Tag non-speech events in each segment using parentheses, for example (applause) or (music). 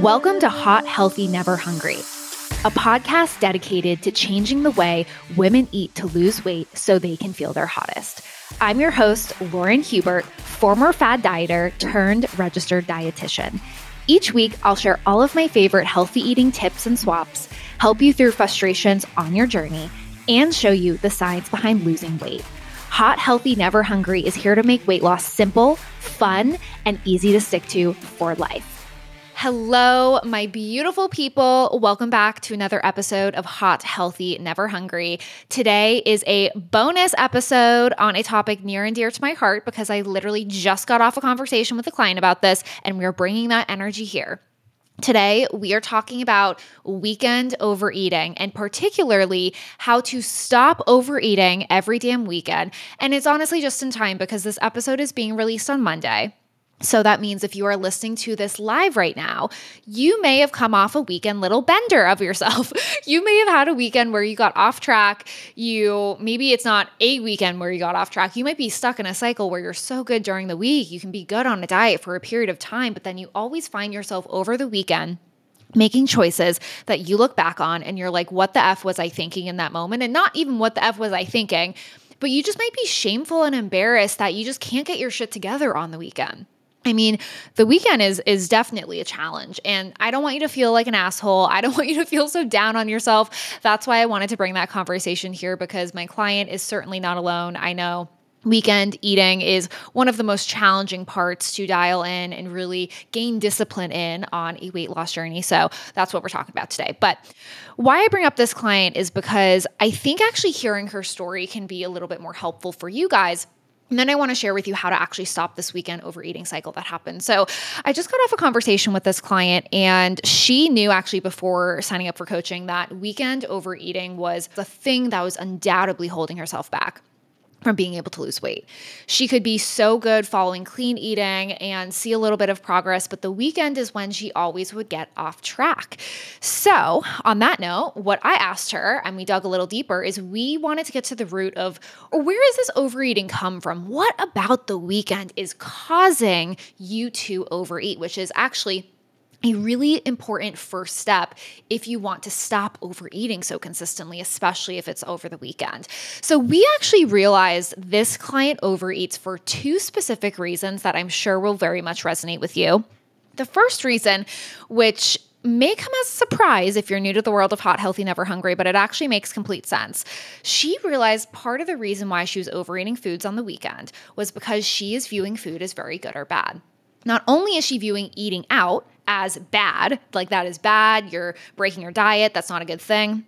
Welcome to Hot, Healthy, Never Hungry, a podcast dedicated to changing the way women eat to lose weight so they can feel their hottest. I'm your host, Lauren Hubert, former fad dieter turned registered dietitian. Each week, I'll share all of my favorite healthy eating tips and swaps, help you through frustrations on your journey, and show you the science behind losing weight. Hot, Healthy, Never Hungry is here to make weight loss simple, fun, and easy to stick to for life. Hello, my beautiful people. Welcome back to another episode of Hot, Healthy, Never Hungry. Today is a bonus episode on a topic near and dear to my heart because I literally just got off a conversation with a client about this and we're bringing that energy here. Today, we are talking about weekend overeating and particularly how to stop overeating every damn weekend. And it's honestly just in time because this episode is being released on Monday. So that means if you are listening to this live right now, you may have come off a weekend little bender of yourself. (laughs) you may have had a weekend where you got off track. You maybe it's not a weekend where you got off track. You might be stuck in a cycle where you're so good during the week. You can be good on a diet for a period of time, but then you always find yourself over the weekend making choices that you look back on and you're like, what the F was I thinking in that moment? And not even what the F was I thinking, but you just might be shameful and embarrassed that you just can't get your shit together on the weekend. I mean, the weekend is is definitely a challenge and I don't want you to feel like an asshole. I don't (laughs) want you to feel so down on yourself. That's why I wanted to bring that conversation here because my client is certainly not alone. I know Weekend eating is one of the most challenging parts to dial in and really gain discipline in on a weight loss journey. So that's what we're talking about today. But why I bring up this client is because I think actually hearing her story can be a little bit more helpful for you guys and then I want to share with you how to actually stop this weekend overeating cycle that happened. So I just got off a conversation with this client, and she knew actually before signing up for coaching that weekend overeating was the thing that was undoubtedly holding herself back from being able to lose weight. She could be so good following clean eating and see a little bit of progress, but the weekend is when she always would get off track. So, on that note, what I asked her, and we dug a little deeper, is we wanted to get to the root of where does this overeating come from? What about the weekend is causing you to overeat, which is actually a really important first step if you want to stop overeating so consistently, especially if it's over the weekend. So, we actually realized this client overeats for two specific reasons that I'm sure will very much resonate with you. The first reason, which may come as a surprise if you're new to the world of hot, healthy, never hungry, but it actually makes complete sense. She realized part of the reason why she was overeating foods on the weekend was because she is viewing food as very good or bad. Not only is she viewing eating out as bad, like that is bad, you're breaking your diet, that's not a good thing.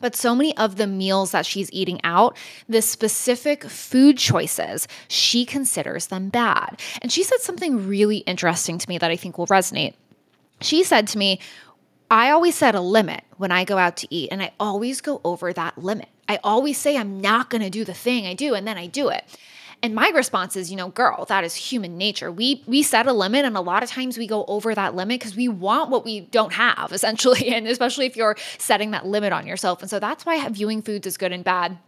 But so many of the meals that she's eating out, the specific food choices, she considers them bad. And she said something really interesting to me that I think will resonate. She said to me, I always set a limit when I go out to eat, and I always go over that limit. I always say I'm not gonna do the thing I do, and then I do it. And my response is, you know, girl, that is human nature. We we set a limit and a lot of times we go over that limit because we want what we don't have, (laughs) essentially. And especially if you're setting that limit on yourself. And so that's why viewing foods as good and bad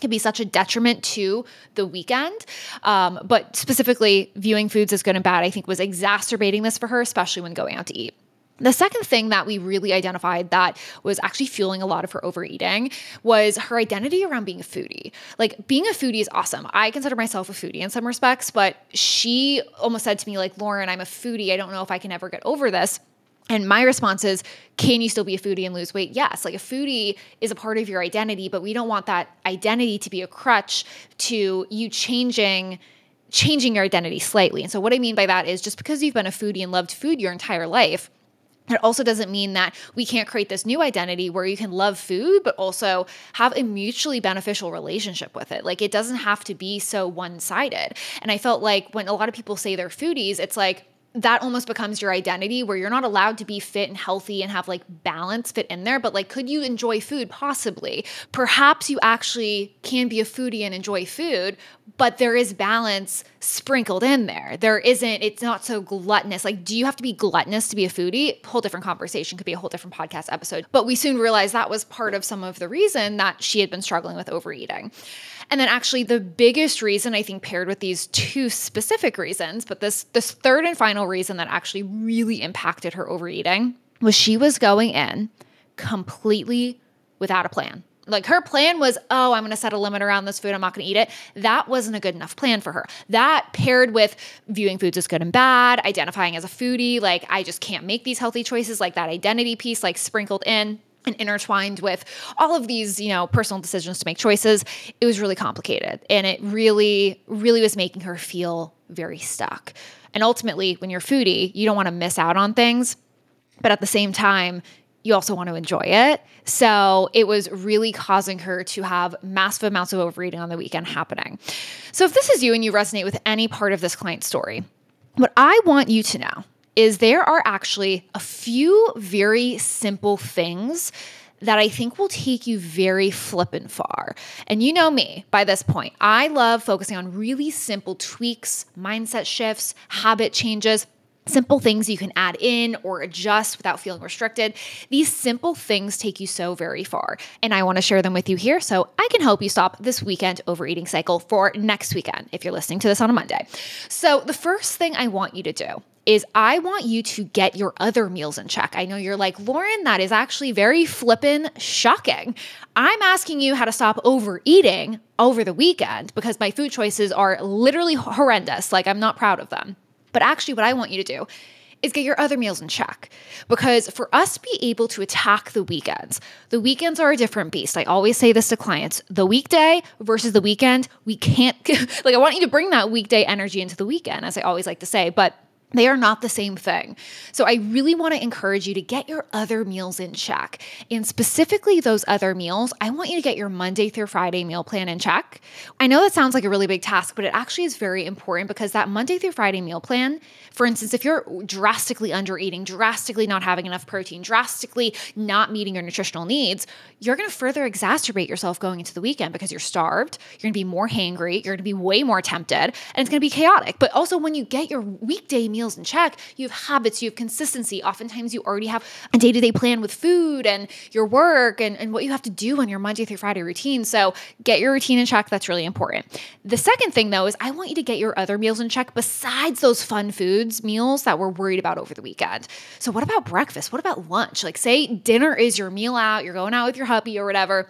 can be such a detriment to the weekend. Um, but specifically, viewing foods as good and bad, I think, was exacerbating this for her, especially when going out to eat. The second thing that we really identified that was actually fueling a lot of her overeating was her identity around being a foodie. Like being a foodie is awesome. I consider myself a foodie in some respects, but she almost said to me like, "Lauren, I'm a foodie. I don't know if I can ever get over this." And my response is, can you still be a foodie and lose weight? Yes. Like a foodie is a part of your identity, but we don't want that identity to be a crutch to you changing changing your identity slightly. And so what I mean by that is just because you've been a foodie and loved food your entire life, it also doesn't mean that we can't create this new identity where you can love food, but also have a mutually beneficial relationship with it. Like it doesn't have to be so one sided. And I felt like when a lot of people say they're foodies, it's like, that almost becomes your identity where you're not allowed to be fit and healthy and have like balance fit in there but like could you enjoy food? Possibly. Perhaps you actually can be a foodie and enjoy food but there is balance sprinkled in there. There isn't it's not so gluttonous. Like do you have to be gluttonous to be a foodie? Whole different conversation. Could be a whole different podcast episode. But we soon realized that was part of some of the reason that she had been struggling with overeating And then actually the biggest reason I think paired with these two specific reasons, but this this third and final reason that actually really impacted her overeating was she was going in completely without a plan. Like her plan was, oh, I'm going to set a limit around this food. I'm not going to eat it. That wasn't a good enough plan for her. That paired with viewing foods as good and bad, identifying as a foodie, like I just can't make these healthy choices, like that identity piece, like sprinkled in and intertwined with all of these, you know, personal decisions to make choices, it was really complicated. And it really, really was making her feel very stuck. And ultimately, when you're foodie, you don't want to miss out on things. But at the same time, you also want to enjoy it. So it was really causing her to have massive amounts of overeating on the weekend happening. So if this is you and you resonate with any part of this client story, what I want you to know is there are actually a few very simple things that I think will take you very flippin' far. And you know me by this point. I love focusing on really simple tweaks, mindset shifts, habit changes simple things you can add in or adjust without feeling restricted. These simple things take you so very far. And I want to share them with you here so I can help you stop this weekend overeating cycle for next weekend if you're listening to this on a Monday. So, the first thing I want you to do is I want you to get your other meals in check. I know you're like, Lauren, that is actually very flippin' shocking. I'm asking you how to stop overeating over the weekend because my food choices are literally horrendous. Like, I'm not proud of them. But actually, what I want you to do is get your other meals in check. Because for us to be able to attack the weekends, the weekends are a different beast. I always say this to clients the weekday versus the weekend, we can't, (laughs) like, I want you to bring that weekday energy into the weekend, as I always like to say. But they are not the same thing. So I really want to encourage you to get your other meals in check. And specifically those other meals, I want you to get your Monday through Friday meal plan in check. I know that sounds like a really big task, but it actually is very important because that Monday through Friday meal plan, for instance, if you're drastically under eating, drastically not having enough protein, drastically not meeting your nutritional needs, you're going to further exacerbate yourself going into the weekend because you're starved, you're going to be more hangry, you're going to be way more tempted, and it's going to be chaotic. But also when you get your weekday meal meals in check, you have habits, you have consistency. Oftentimes, you already have a day to day plan with food and your work and, and what you have to do on your Monday through Friday routine. So, get your routine in check. That's really important. The second thing, though, is I want you to get your other meals in check besides those fun foods meals that we're worried about over the weekend. So, what about breakfast? What about lunch? Like, say dinner is your meal out, you're going out with your hubby or whatever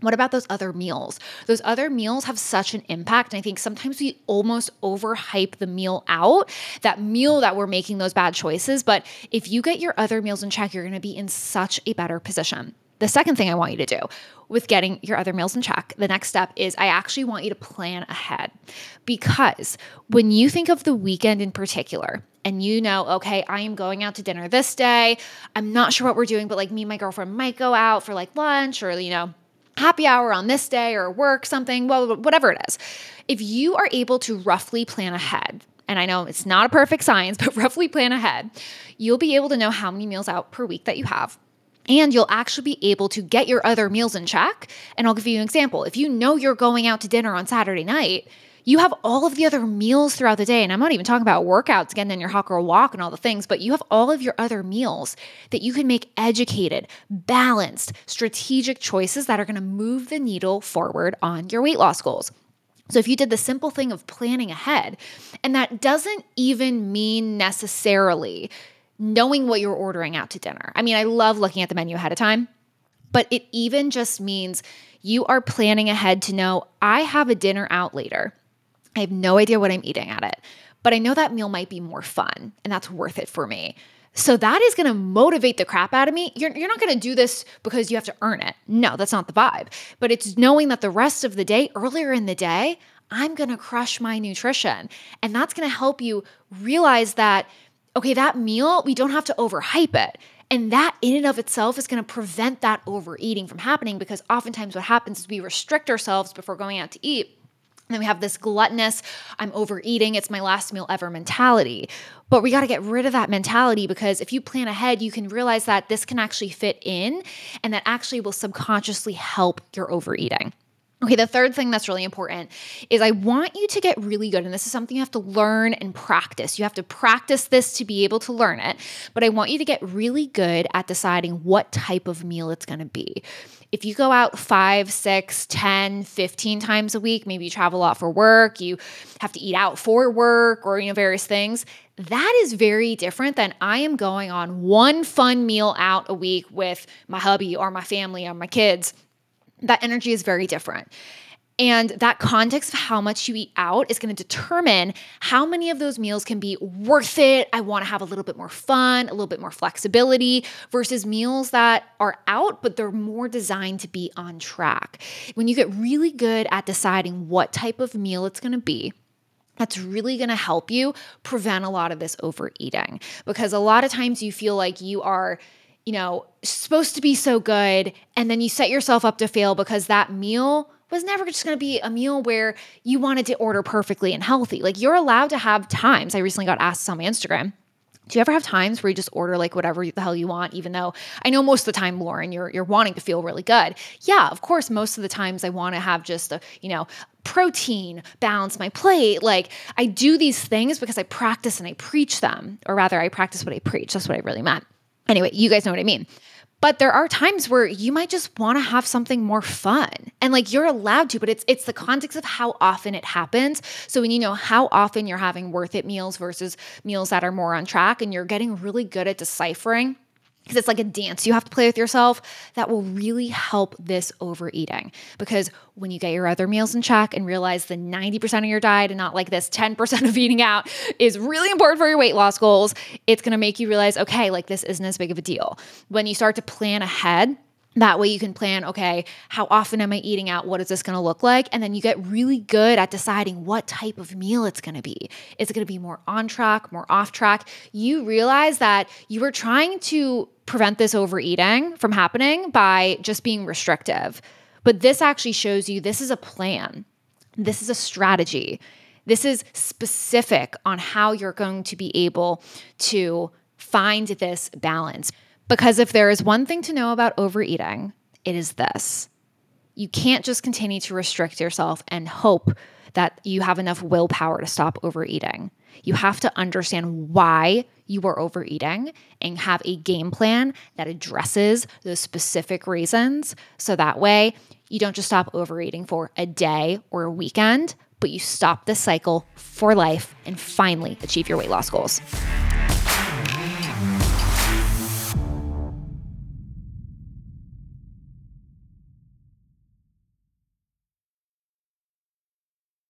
what about those other meals? Those other meals have such an impact. And I think sometimes we almost overhype the meal out, that meal that we're making those bad choices. But if you get your other meals in check, you're going to be in such a better position. The second thing I want you to do with getting your other meals in check, the next step is I actually want you to plan ahead. Because when you think of the weekend in particular, and you know, okay, I am going out to dinner this day. I'm not sure what we're doing, but like me and my girlfriend might go out for like lunch or, you know, happy hour on this day or work something, well, whatever it is. If you are able to roughly plan ahead, and I know it's not a perfect science, (laughs) but roughly plan ahead, you'll be able to know how many meals out per week that you have. And you'll actually be able to get your other meals in check. And I'll give you an example. If you know you're going out to dinner on Saturday night, you have all of the other meals throughout the day. And I'm not even talking about workouts, getting in your hot girl walk and all the things, but you have all of your other meals that you can make educated, balanced, strategic choices that are going to move the needle forward on your weight loss goals. So, if you did the simple thing of planning ahead, and that doesn't even mean necessarily knowing what you're ordering out to dinner. I mean, I love looking at the menu ahead of time, but it even just means you are planning ahead to know I have a dinner out later. I have no idea what I'm eating at it, but I know that meal might be more fun and that's worth it for me. So that is going to motivate the crap out of me. You're, you're not going to do this because you have to earn it. No, that's not the vibe. But it's knowing that the rest of the day, earlier in the day, I'm going to crush my nutrition. And that's going to help you realize that, okay, that meal, we don't have to overhype it. And that in and of itself is going to prevent that overeating from happening because oftentimes what happens is we restrict ourselves before going out to eat then we have this gluttonous, I'm overeating, it's my last meal ever mentality. But we got to get rid of that mentality because if you plan ahead, you can realize that this can actually fit in and that actually will subconsciously help your overeating. Okay, the third thing that's really important is I want you to get really good. And this is something you have to learn and practice. You have to practice this to be able to learn it. But I want you to get really good at deciding what type of meal it's gonna be. If you go out five, six, 10, 15 times a week, maybe you travel a lot for work, you have to eat out for work or, you know, various things, that is very different than I am going on one fun meal out a week with my hubby or my family or my kids that energy is very different. And that context of how much you eat out is going to determine how many of those meals can be worth it. I want to have a little bit more fun, a little bit more flexibility versus meals that are out, but they're more designed to be on track. When you get really good at deciding what type of meal it's going to be, that's really going to help you prevent a lot of this overeating because a lot of times you feel like you are you know, supposed to be so good. And then you set yourself up to fail because that meal was never just going to be a meal where you wanted to order perfectly and healthy. Like you're allowed to have times. I recently got asked on my Instagram. Do you ever have times where you just order like whatever the hell you want, even though I know most of the time, Lauren, you're you're wanting to feel really good? Yeah, of course, most of the times I want to have just a, you know, protein, balance my plate. Like I do these things because I practice and I preach them, or rather I practice what I preach. That's what I really meant. Anyway, you guys know what I mean. But there are times where you might just want to have something more fun. And like you're allowed to, but it's it's the context of how often it happens. So when you know how often you're having worth it meals versus meals that are more on track and you're getting really good at deciphering because it's like a dance you have to play with yourself that will really help this overeating. Because when you get your other meals in check and realize the 90% of your diet and not like this 10% (laughs) of eating out is really important for your weight loss goals it's going to make you realize okay like this isn't as big of a deal. When you start to plan ahead that way you can plan, okay, how often am I eating out? What is this going to look like? And then you get really good at deciding what type of meal it's going to be. Is it going to be more on track, more off track? You realize that you were trying to prevent this overeating from happening by just being restrictive. But this actually shows you this is a plan. This is a strategy. This is specific on how you're going to be able to find this balance. Because if there is one thing to know about overeating, it is this you can't just continue to restrict yourself and hope that you have enough willpower to stop overeating. You have to understand why you are overeating and have a game plan that addresses those specific reasons. So that way, you don't just stop overeating for a day or a weekend, but you stop the cycle for life and finally achieve your weight loss goals.